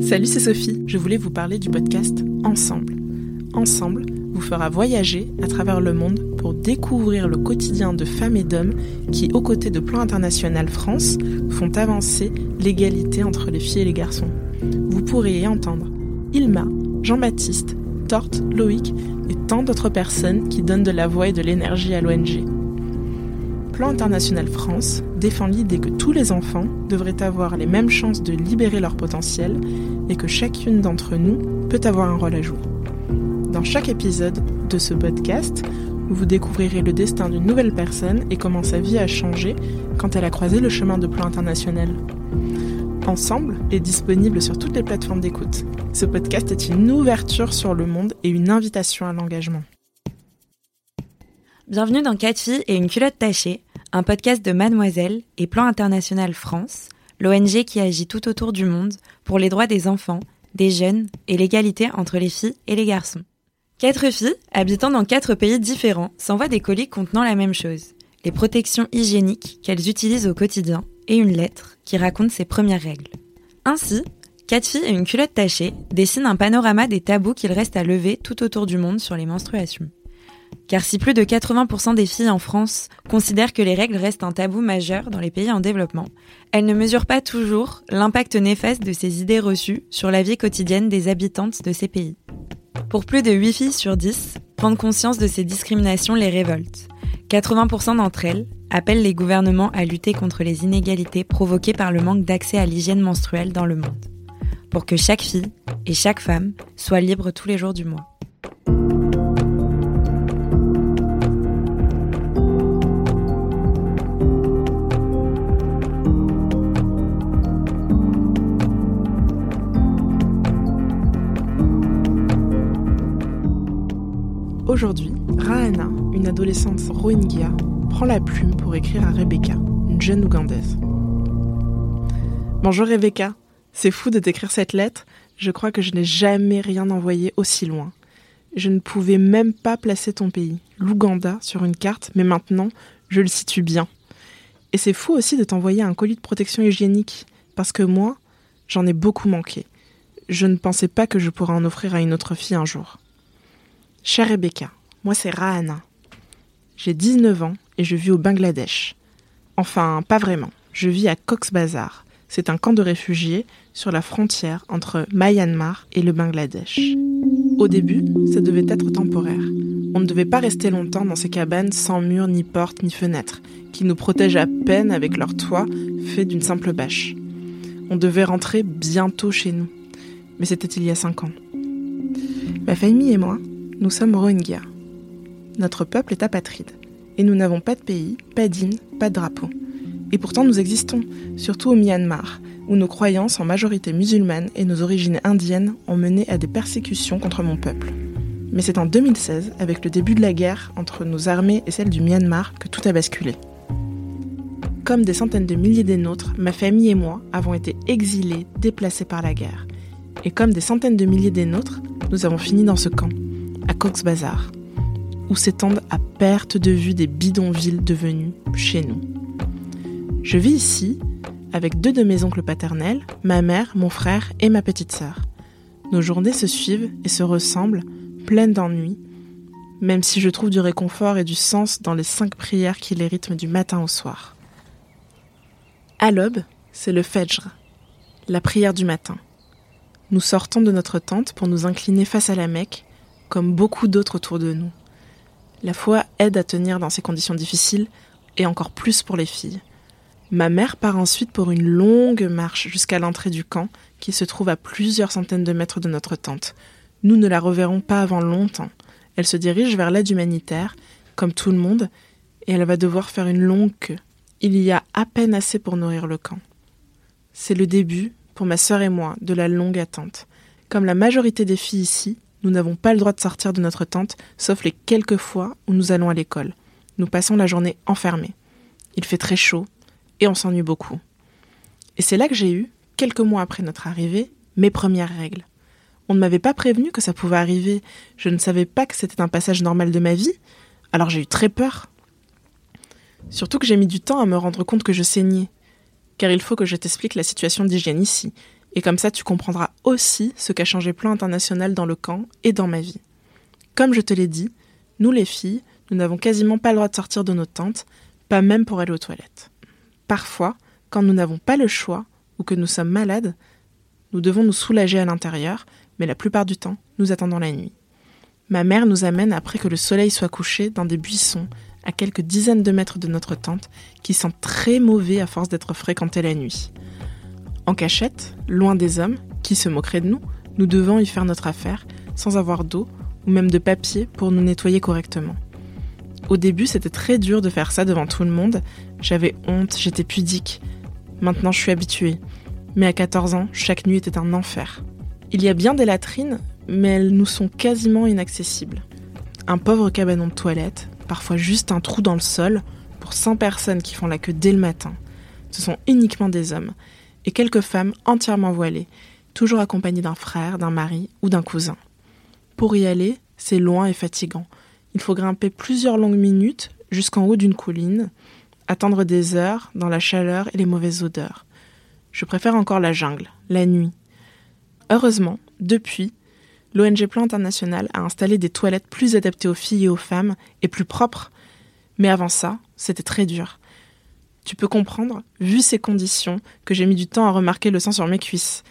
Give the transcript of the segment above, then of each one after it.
Salut, c'est Sophie. Je voulais vous parler du podcast Ensemble. Ensemble vous fera voyager à travers le monde pour découvrir le quotidien de femmes et d'hommes qui, aux côtés de Plan International France, font avancer l'égalité entre les filles et les garçons. Vous pourrez y entendre Ilma, Jean-Baptiste, Torte, Loïc et tant d'autres personnes qui donnent de la voix et de l'énergie à l'ONG. Plan International France défend l'idée que tous les enfants devraient avoir les mêmes chances de libérer leur potentiel et que chacune d'entre nous peut avoir un rôle à jouer. Dans chaque épisode de ce podcast, vous découvrirez le destin d'une nouvelle personne et comment sa vie a changé quand elle a croisé le chemin de Plan International. Ensemble est disponible sur toutes les plateformes d'écoute. Ce podcast est une ouverture sur le monde et une invitation à l'engagement. Bienvenue dans 4 filles et une culotte tachée, un podcast de Mademoiselle et Plan International France, l'ONG qui agit tout autour du monde pour les droits des enfants, des jeunes et l'égalité entre les filles et les garçons. Quatre filles, habitant dans quatre pays différents, s'envoient des colis contenant la même chose, les protections hygiéniques qu'elles utilisent au quotidien et une lettre qui raconte ses premières règles. Ainsi, quatre filles et une culotte tachée dessinent un panorama des tabous qu'il reste à lever tout autour du monde sur les menstruations. Car si plus de 80% des filles en France considèrent que les règles restent un tabou majeur dans les pays en développement, elles ne mesurent pas toujours l'impact néfaste de ces idées reçues sur la vie quotidienne des habitantes de ces pays. Pour plus de 8 filles sur 10, prendre conscience de ces discriminations les révolte. 80% d'entre elles appellent les gouvernements à lutter contre les inégalités provoquées par le manque d'accès à l'hygiène menstruelle dans le monde, pour que chaque fille et chaque femme soient libres tous les jours du mois. Aujourd'hui, Rahana, une adolescente Rohingya, prend la plume pour écrire à Rebecca, une jeune Ougandaise. Bonjour Rebecca, c'est fou de t'écrire cette lettre, je crois que je n'ai jamais rien envoyé aussi loin. Je ne pouvais même pas placer ton pays, l'Ouganda, sur une carte, mais maintenant, je le situe bien. Et c'est fou aussi de t'envoyer un colis de protection hygiénique, parce que moi, j'en ai beaucoup manqué. Je ne pensais pas que je pourrais en offrir à une autre fille un jour. Chère Rebecca, moi c'est Rahana. J'ai 19 ans et je vis au Bangladesh. Enfin, pas vraiment. Je vis à Cox's Bazar. C'est un camp de réfugiés sur la frontière entre Myanmar et le Bangladesh. Au début, ça devait être temporaire. On ne devait pas rester longtemps dans ces cabanes sans murs, ni portes, ni fenêtres, qui nous protègent à peine avec leur toit fait d'une simple bâche. On devait rentrer bientôt chez nous. Mais c'était il y a cinq ans. Ma famille et moi, nous sommes Rohingyas. Notre peuple est apatride. Et nous n'avons pas de pays, pas d'hymne, pas de drapeau. Et pourtant nous existons, surtout au Myanmar, où nos croyances en majorité musulmanes et nos origines indiennes ont mené à des persécutions contre mon peuple. Mais c'est en 2016, avec le début de la guerre entre nos armées et celles du Myanmar, que tout a basculé. Comme des centaines de milliers des nôtres, ma famille et moi avons été exilés, déplacés par la guerre. Et comme des centaines de milliers des nôtres, nous avons fini dans ce camp, Cox's Bazar, où s'étendent à perte de vue des bidonvilles devenus chez nous. Je vis ici avec deux de mes oncles paternels, ma mère, mon frère et ma petite sœur. Nos journées se suivent et se ressemblent, pleines d'ennuis, même si je trouve du réconfort et du sens dans les cinq prières qui les rythment du matin au soir. À l'aube, c'est le Fajr, la prière du matin. Nous sortons de notre tente pour nous incliner face à la Mecque comme beaucoup d'autres autour de nous. La foi aide à tenir dans ces conditions difficiles, et encore plus pour les filles. Ma mère part ensuite pour une longue marche jusqu'à l'entrée du camp, qui se trouve à plusieurs centaines de mètres de notre tente. Nous ne la reverrons pas avant longtemps. Elle se dirige vers l'aide humanitaire, comme tout le monde, et elle va devoir faire une longue queue. Il y a à peine assez pour nourrir le camp. C'est le début, pour ma sœur et moi, de la longue attente. Comme la majorité des filles ici, nous n'avons pas le droit de sortir de notre tente, sauf les quelques fois où nous allons à l'école. Nous passons la journée enfermés. Il fait très chaud et on s'ennuie beaucoup. Et c'est là que j'ai eu, quelques mois après notre arrivée, mes premières règles. On ne m'avait pas prévenu que ça pouvait arriver, je ne savais pas que c'était un passage normal de ma vie, alors j'ai eu très peur. Surtout que j'ai mis du temps à me rendre compte que je saignais, car il faut que je t'explique la situation d'hygiène ici, et comme ça tu comprendras aussi ce qu'a changé Plan International dans le camp et dans ma vie. Comme je te l'ai dit, nous les filles, nous n'avons quasiment pas le droit de sortir de nos tentes, pas même pour aller aux toilettes. Parfois, quand nous n'avons pas le choix ou que nous sommes malades, nous devons nous soulager à l'intérieur, mais la plupart du temps, nous attendons la nuit. Ma mère nous amène après que le soleil soit couché dans des buissons à quelques dizaines de mètres de notre tente qui sent très mauvais à force d'être fréquentés la nuit. En cachette, loin des hommes, qui se moqueraient de nous, nous devons y faire notre affaire sans avoir d'eau ou même de papier pour nous nettoyer correctement. Au début, c'était très dur de faire ça devant tout le monde. J'avais honte, j'étais pudique. Maintenant, je suis habituée. Mais à 14 ans, chaque nuit était un enfer. Il y a bien des latrines, mais elles nous sont quasiment inaccessibles. Un pauvre cabanon de toilette, parfois juste un trou dans le sol, pour 100 personnes qui font la queue dès le matin. Ce sont uniquement des hommes, et quelques femmes entièrement voilées, toujours accompagnées d'un frère, d'un mari ou d'un cousin. Pour y aller, c'est loin et fatigant. Il faut grimper plusieurs longues minutes jusqu'en haut d'une colline, attendre des heures dans la chaleur et les mauvaises odeurs. Je préfère encore la jungle, la nuit. Heureusement, depuis, l'ONG Plan International a installé des toilettes plus adaptées aux filles et aux femmes et plus propres. Mais avant ça, c'était très dur. Tu peux comprendre, vu ces conditions, que j'ai mis du temps à remarquer le sang sur mes cuisses.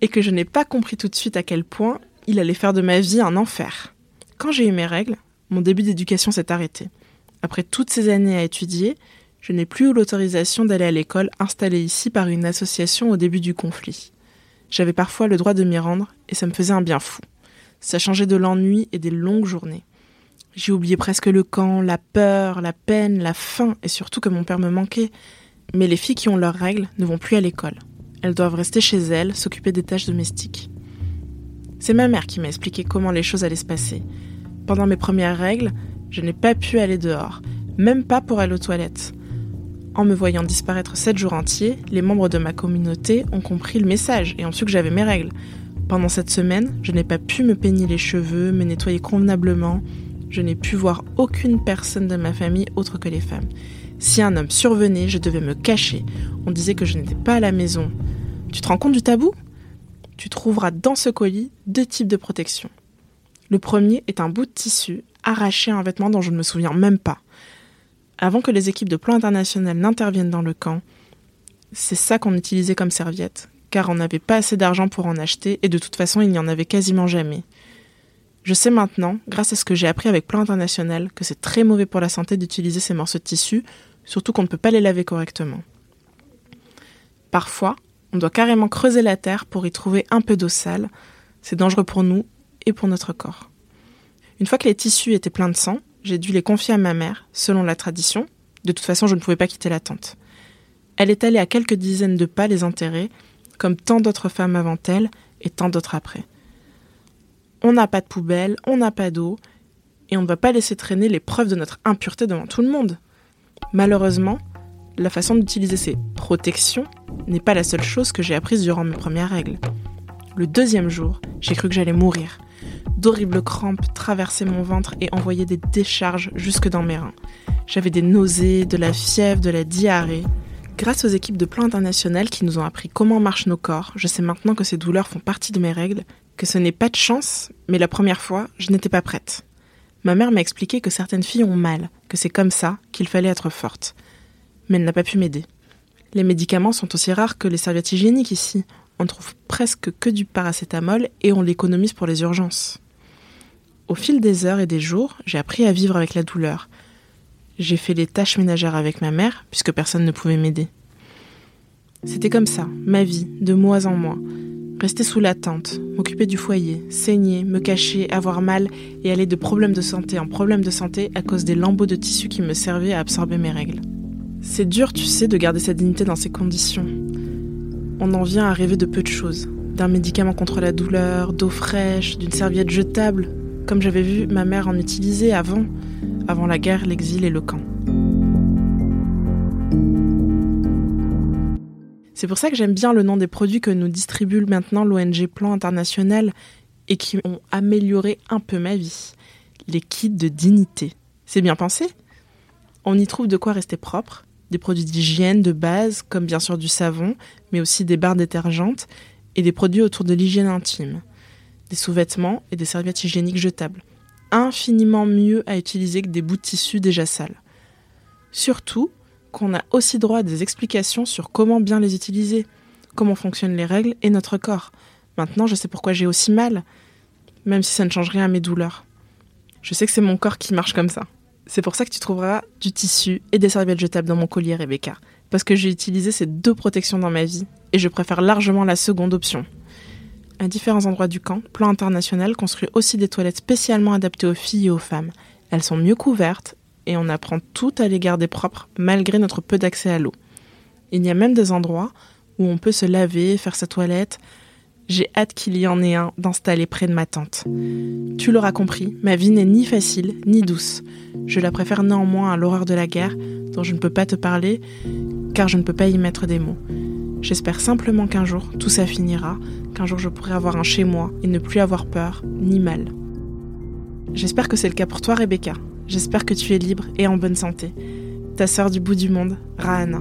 Et que je n'ai pas compris tout de suite à quel point il allait faire de ma vie un enfer. Quand j'ai eu mes règles, mon début d'éducation s'est arrêté. Après toutes ces années à étudier, je n'ai plus eu l'autorisation d'aller à l'école installée ici par une association au début du conflit. J'avais parfois le droit de m'y rendre et ça me faisait un bien fou. Ça changeait de l'ennui et des longues journées. J'ai oublié presque le camp, la peur, la peine, la faim et surtout que mon père me manquait. Mais les filles qui ont leurs règles ne vont plus à l'école. Elles doivent rester chez elles, s'occuper des tâches domestiques. C'est ma mère qui m'a expliqué comment les choses allaient se passer. Pendant mes premières règles, je n'ai pas pu aller dehors, même pas pour aller aux toilettes. En me voyant disparaître sept jours entiers, les membres de ma communauté ont compris le message et ont su que j'avais mes règles. Pendant cette semaine, je n'ai pas pu me peigner les cheveux, me nettoyer convenablement. Je n'ai pu voir aucune personne de ma famille autre que les femmes. Si un homme survenait, je devais me cacher. On disait que je n'étais pas à la maison. Tu te rends compte du tabou? Tu trouveras dans ce colis deux types de protection. Le premier est un bout de tissu arraché à un vêtement dont je ne me souviens même pas avant que les équipes de plan international n'interviennent dans le camp, c'est ça qu'on utilisait comme serviette, car on n'avait pas assez d'argent pour en acheter et de toute façon il n'y en avait quasiment jamais. Je sais maintenant, grâce à ce que j'ai appris avec Plan International, que c'est très mauvais pour la santé d'utiliser ces morceaux de tissu, surtout qu'on ne peut pas les laver correctement. Parfois, on doit carrément creuser la terre pour y trouver un peu d'eau sale. C'est dangereux pour nous et pour notre corps. Une fois que les tissus étaient pleins de sang, j'ai dû les confier à ma mère, selon la tradition. De toute façon, je ne pouvais pas quitter la tente. Elle est allée à quelques dizaines de pas les enterrer, comme tant d'autres femmes avant elle et tant d'autres après. On n'a pas de poubelle, on n'a pas d'eau, et on ne va pas laisser traîner les preuves de notre impureté devant tout le monde. Malheureusement, la façon d'utiliser ces protections n'est pas la seule chose que j'ai apprise durant mes premières règles. Le deuxième jour, j'ai cru que j'allais mourir. D'horribles crampes traversaient mon ventre et envoyaient des décharges jusque dans mes reins. J'avais des nausées, de la fièvre, de la diarrhée. Grâce aux équipes de plan international qui nous ont appris comment marchent nos corps, je sais maintenant que ces douleurs font partie de mes règles, que ce n'est pas de chance, mais la première fois, je n'étais pas prête. Ma mère m'a expliqué que certaines filles ont mal, que c'est comme ça, qu'il fallait être forte. Mais elle n'a pas pu m'aider. Les médicaments sont aussi rares que les serviettes hygiéniques ici. On ne trouve presque que du paracétamol et on l'économise pour les urgences. Au fil des heures et des jours, j'ai appris à vivre avec la douleur. J'ai fait les tâches ménagères avec ma mère, puisque personne ne pouvait m'aider. C'était comme ça, ma vie, de mois en mois. Rester sous la tente, m'occuper du foyer, saigner, me cacher, avoir mal et aller de problème de santé en problème de santé à cause des lambeaux de tissu qui me servaient à absorber mes règles. C'est dur, tu sais, de garder sa dignité dans ces conditions. on en vient à rêver de peu de choses. D'un médicament contre la douleur, d'eau fraîche, d'une serviette jetable, comme j'avais vu ma mère en utiliser avant, avant la guerre, l'exil et le camp. C'est pour ça que j'aime bien le nom des produits que nous distribue maintenant l'ONG Plan International et qui ont amélioré un peu ma vie. Les kits de dignité. C'est bien pensé? On y trouve de quoi rester propre, des produits d'hygiène de base, comme bien sûr du savon, mais aussi des barres détergentes et des produits autour de l'hygiène intime, des sous-vêtements et des serviettes hygiéniques jetables. Infiniment mieux à utiliser que des bouts de tissu déjà sales. Surtout qu'on a aussi droit à des explications sur comment bien les utiliser, comment fonctionnent les règles et notre corps. Maintenant, je sais pourquoi j'ai aussi mal, même si ça ne change rien à mes douleurs. Je sais que c'est mon corps qui marche comme ça. C'est pour ça que tu trouveras du tissu et des serviettes jetables dans mon collier, Rebecca. Parce que j'ai utilisé ces deux protections dans ma vie et je préfère largement la seconde option. À différents endroits du camp, Plan International construit aussi des toilettes spécialement adaptées aux filles et aux femmes. Elles sont mieux couvertes et on apprend tout à les garder propres malgré notre peu d'accès à l'eau. Il y a même des endroits où on peut se laver, faire sa toilette. J'ai hâte qu'il y en ait un d'installer près de ma tente. Tu l'auras compris, ma vie n'est ni facile ni douce. Je la préfère néanmoins à l'horreur de la guerre, dont je ne peux pas te parler, car je ne peux pas y mettre des mots. J'espère simplement qu'un jour tout ça finira, qu'un jour je pourrai avoir un chez moi et ne plus avoir peur ni mal. J'espère que c'est le cas pour toi, Rebecca. J'espère que tu es libre et en bonne santé. Ta sœur du bout du monde, Rahana.